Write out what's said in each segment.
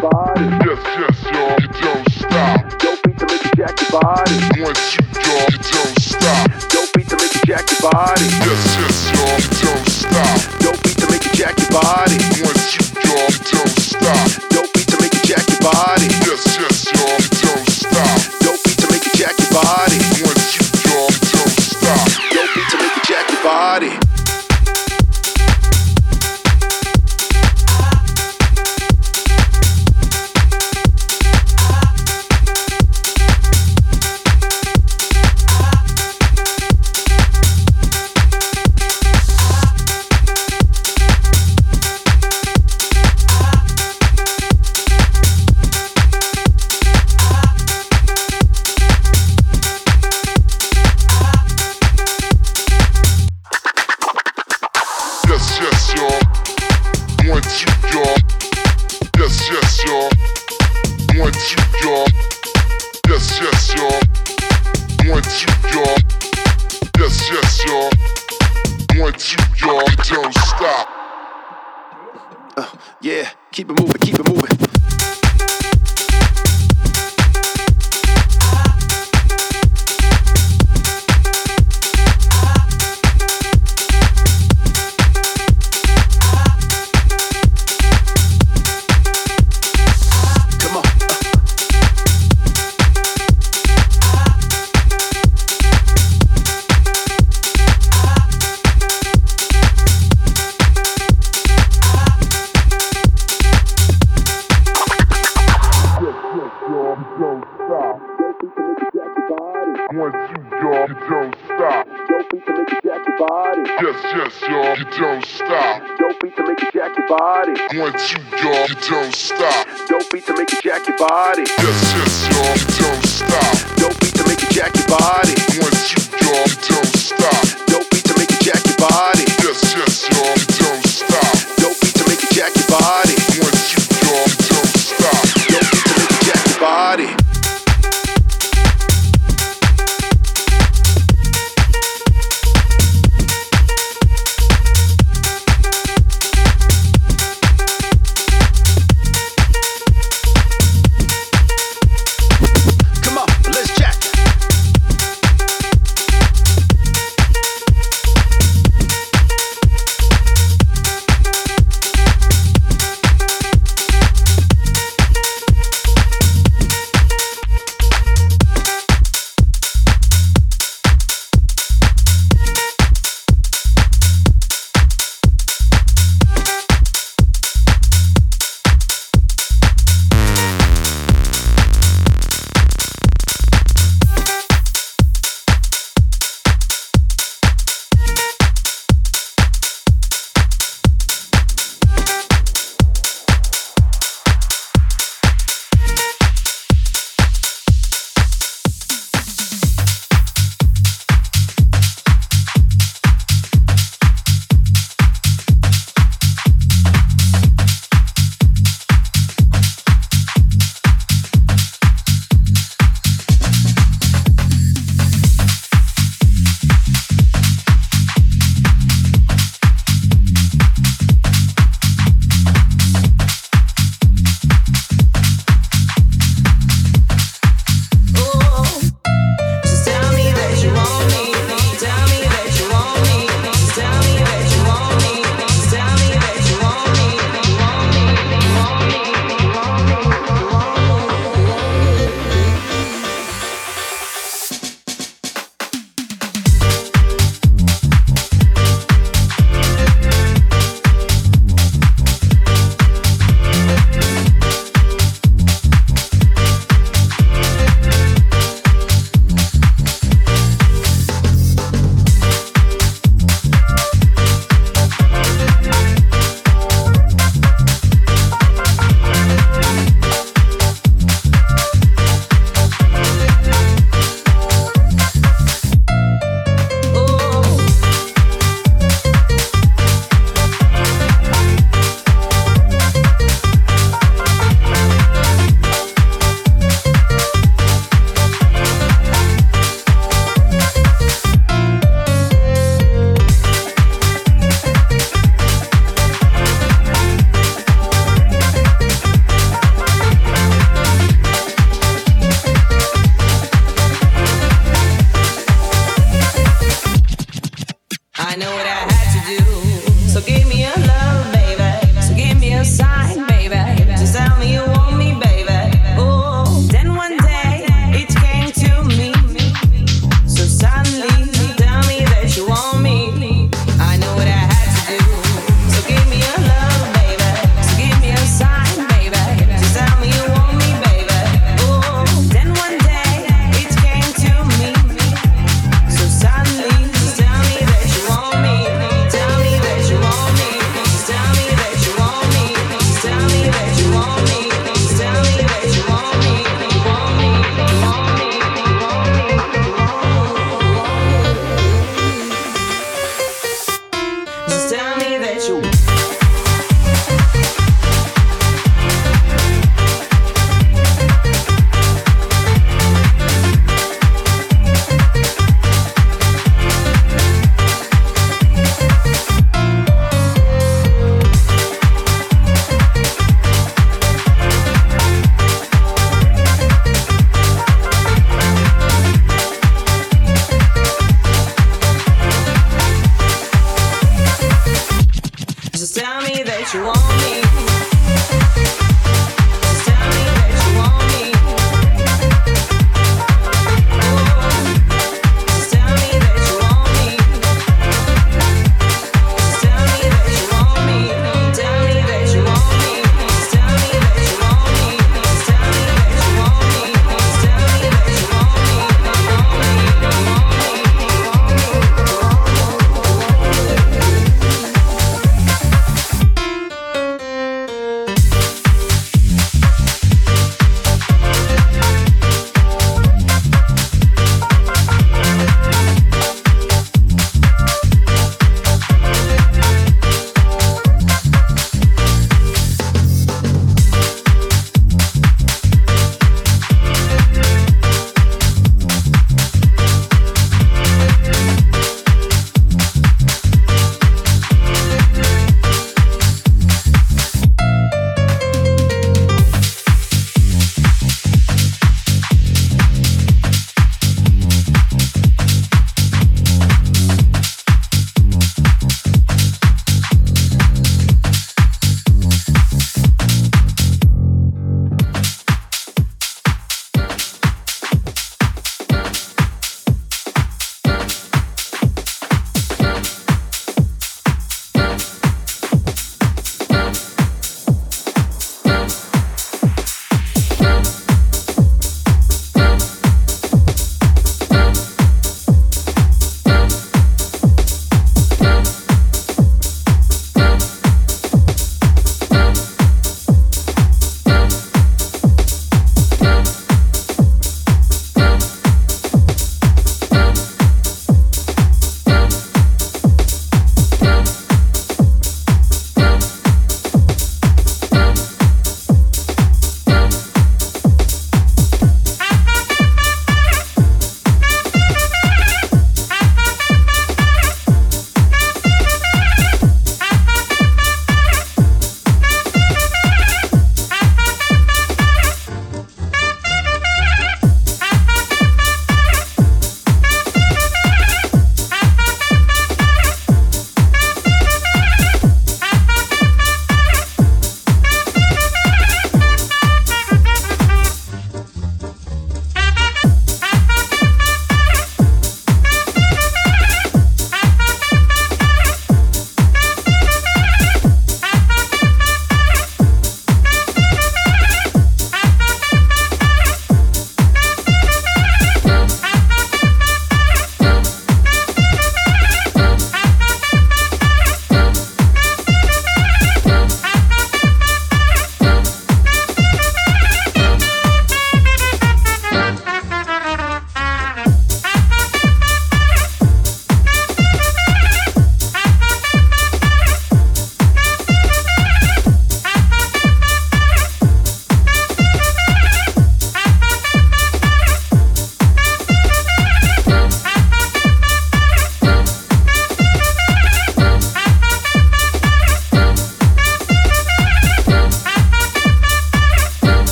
body. Body.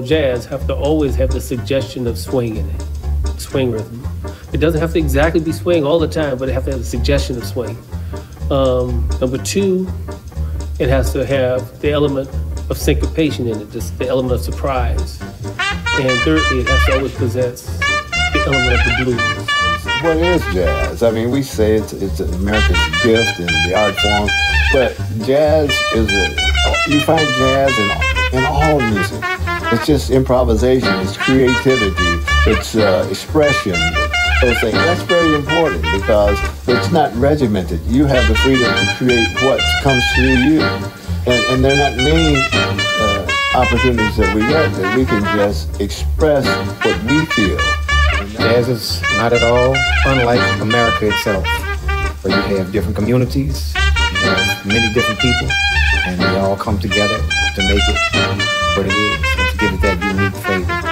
Jazz have to always have the suggestion of swing in it, swing rhythm. It doesn't have to exactly be swing all the time, but it has to have the suggestion of swing. Um, number two, it has to have the element of syncopation in it, just the element of surprise. And thirdly, it has to always possess the element of the blues. What is jazz? I mean, we say it's, it's America's gift and the art form, but jazz is a, you find jazz in, in all music. It's just improvisation, it's creativity, it's uh, expression, those things. That's very important because it's not regimented. You have the freedom to create what comes through you. And, and there are not many uh, opportunities that we get that we can just express what we feel. Jazz is not at all unlike America itself, where you have different communities, you have many different people, and they all come together to make it what it is give it that unique flavor.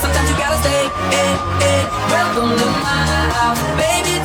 Sometimes you gotta. Welcome to my house, baby.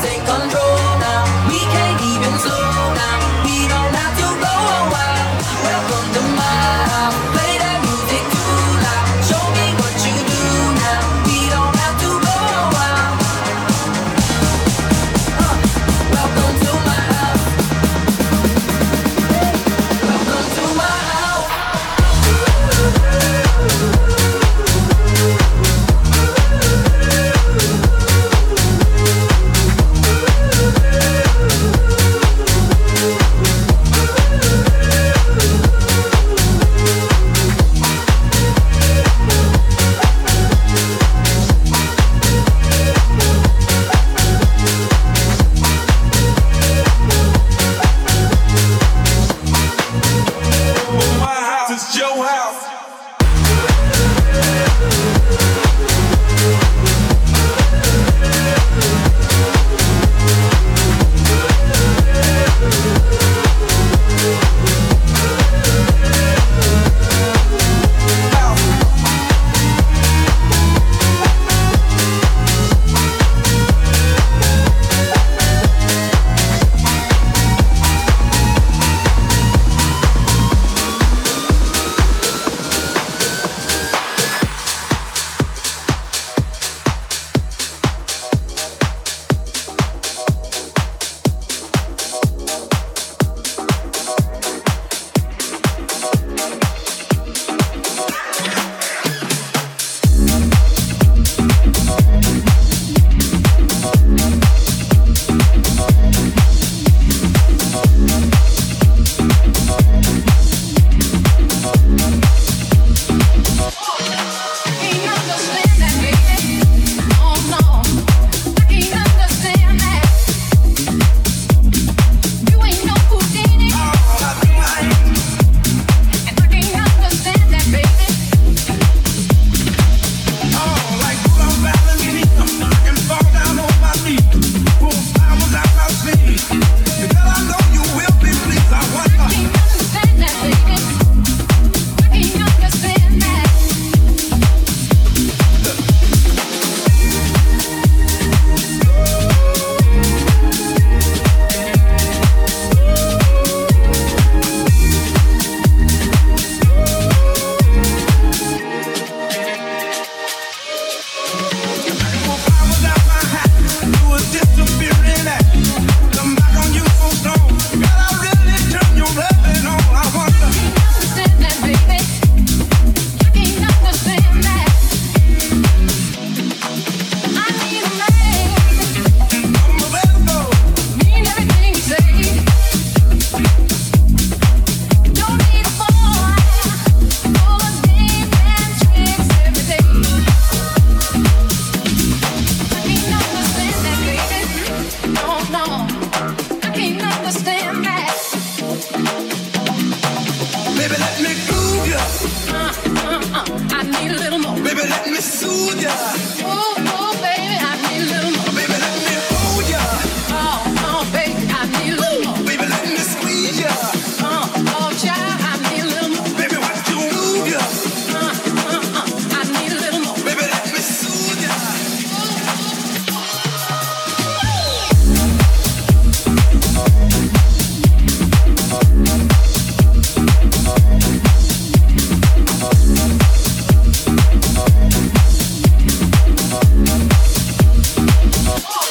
Oh.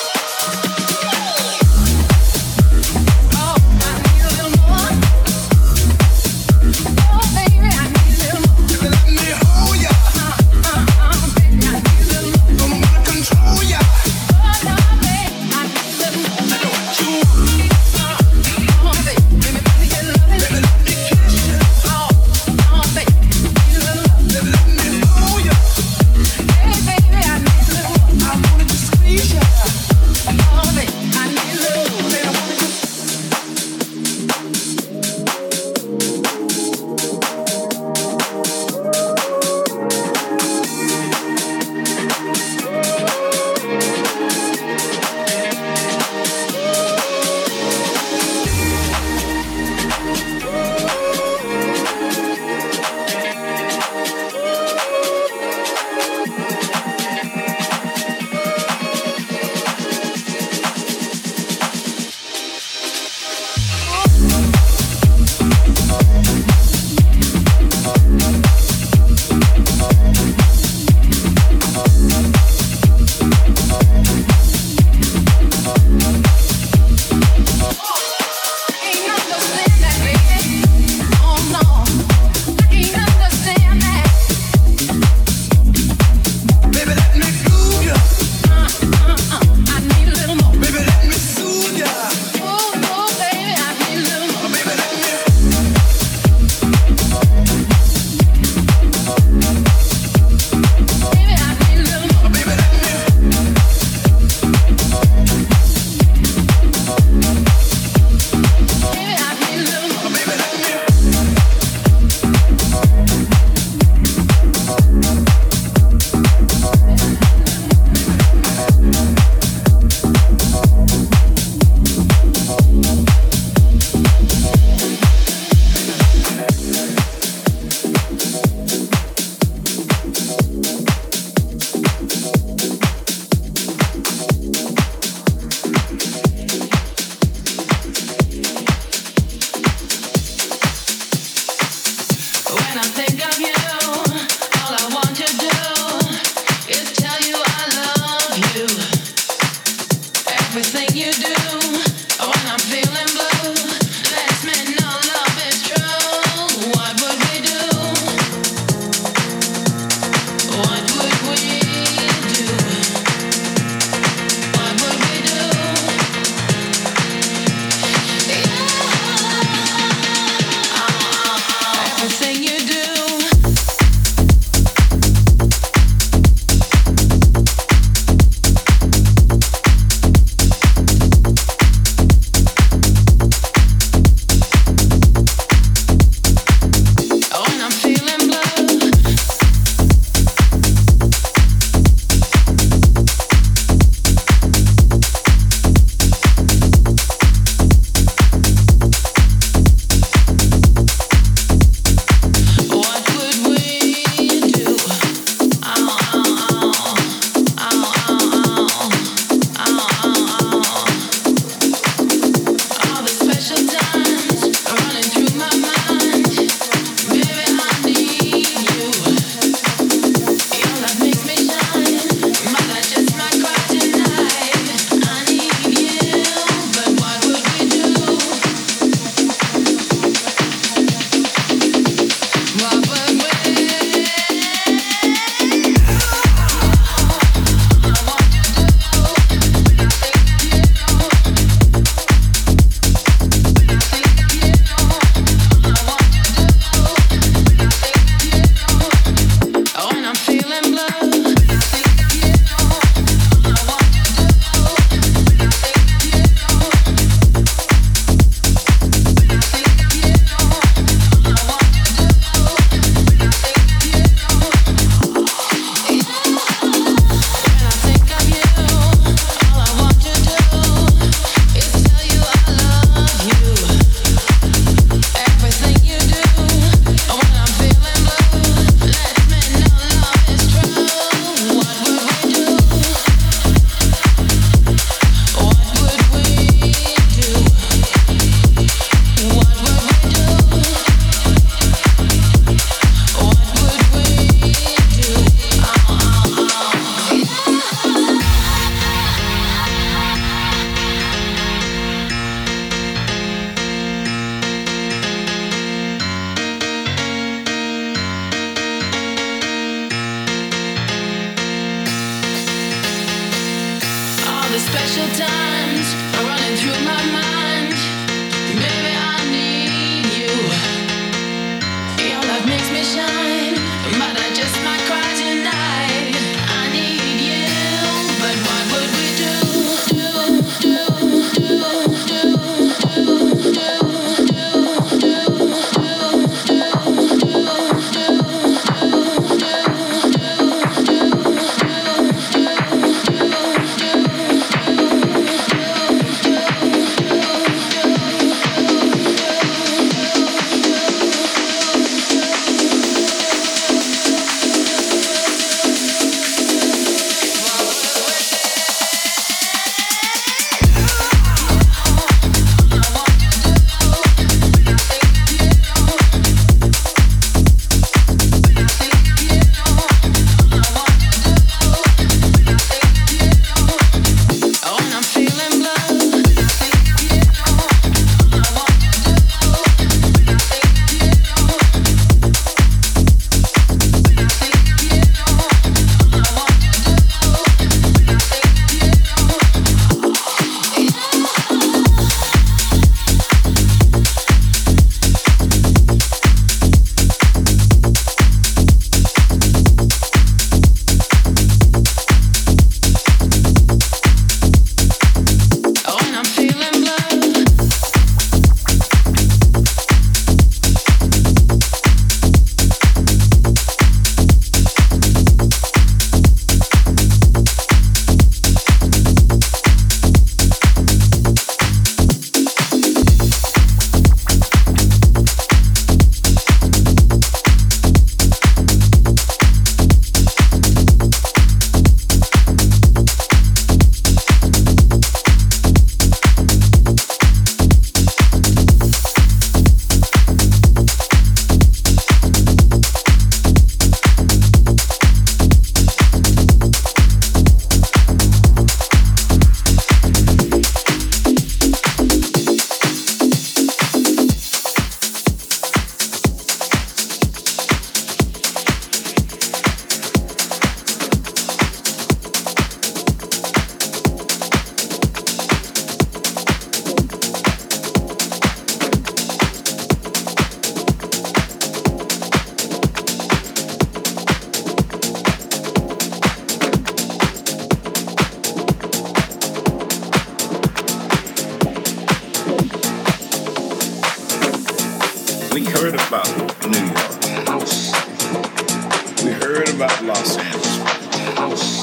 about Los Angeles?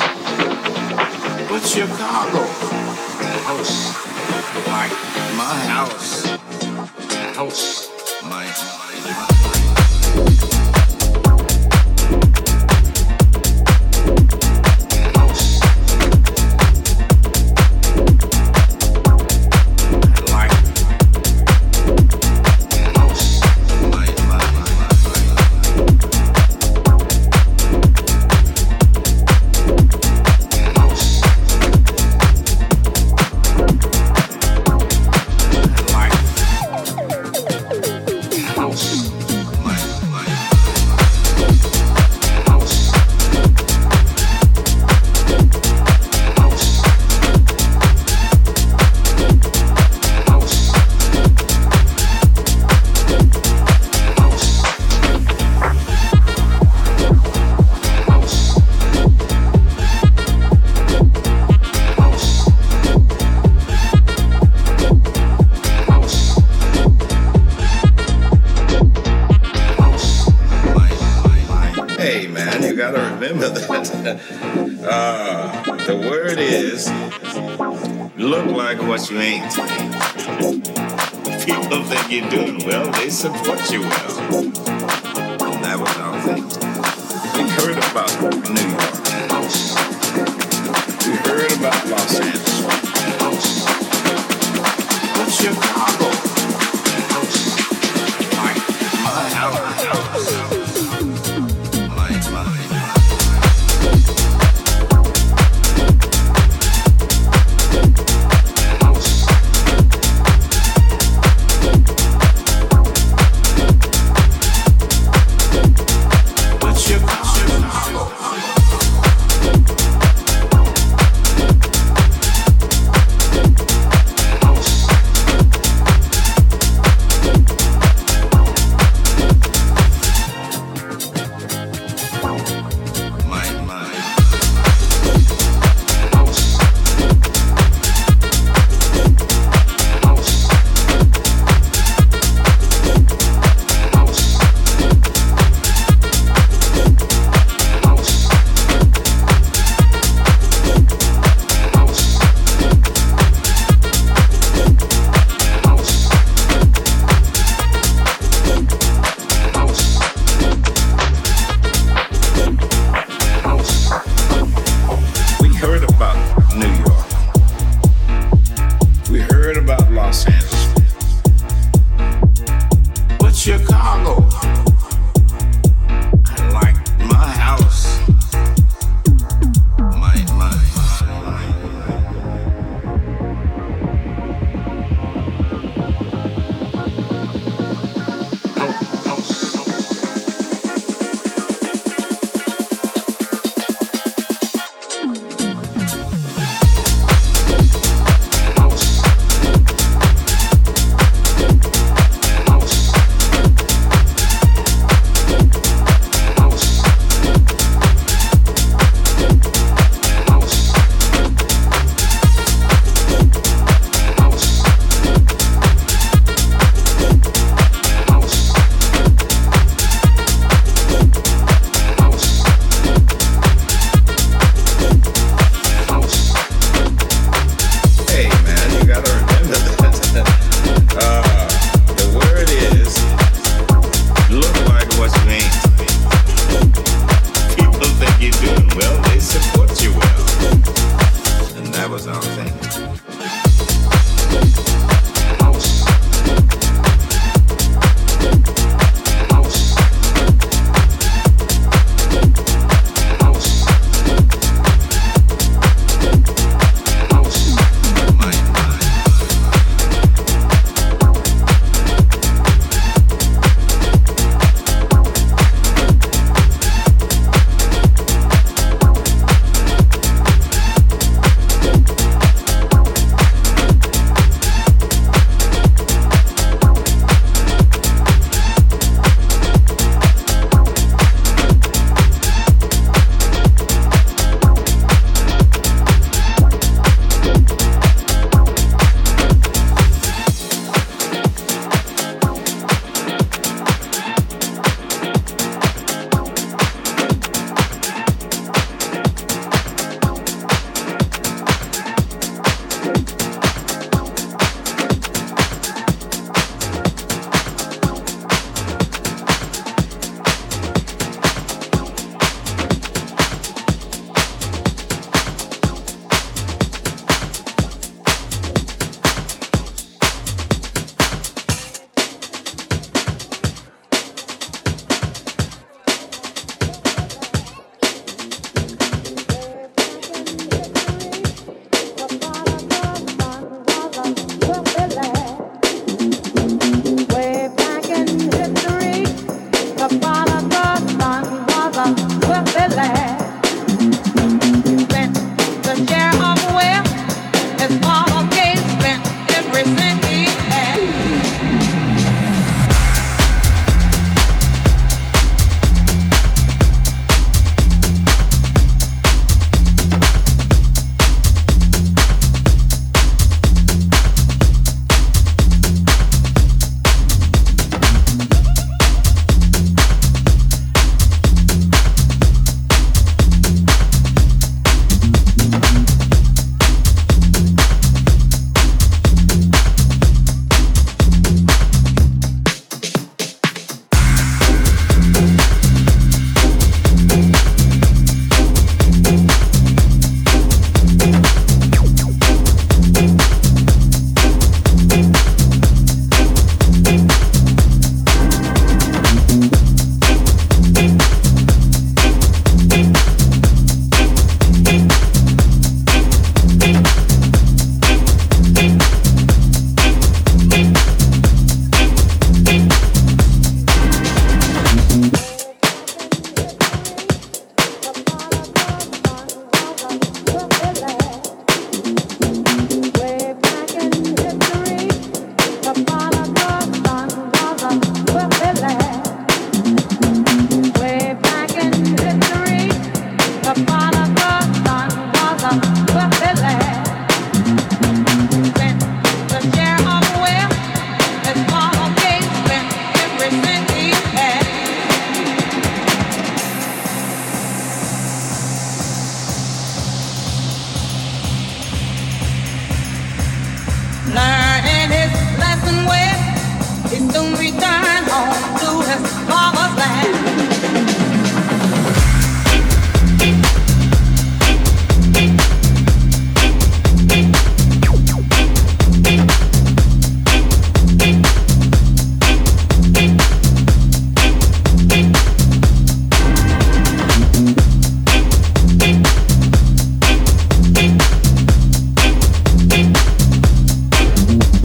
What's Chicago? The house. My, my house. The house. My, my, my.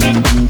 All of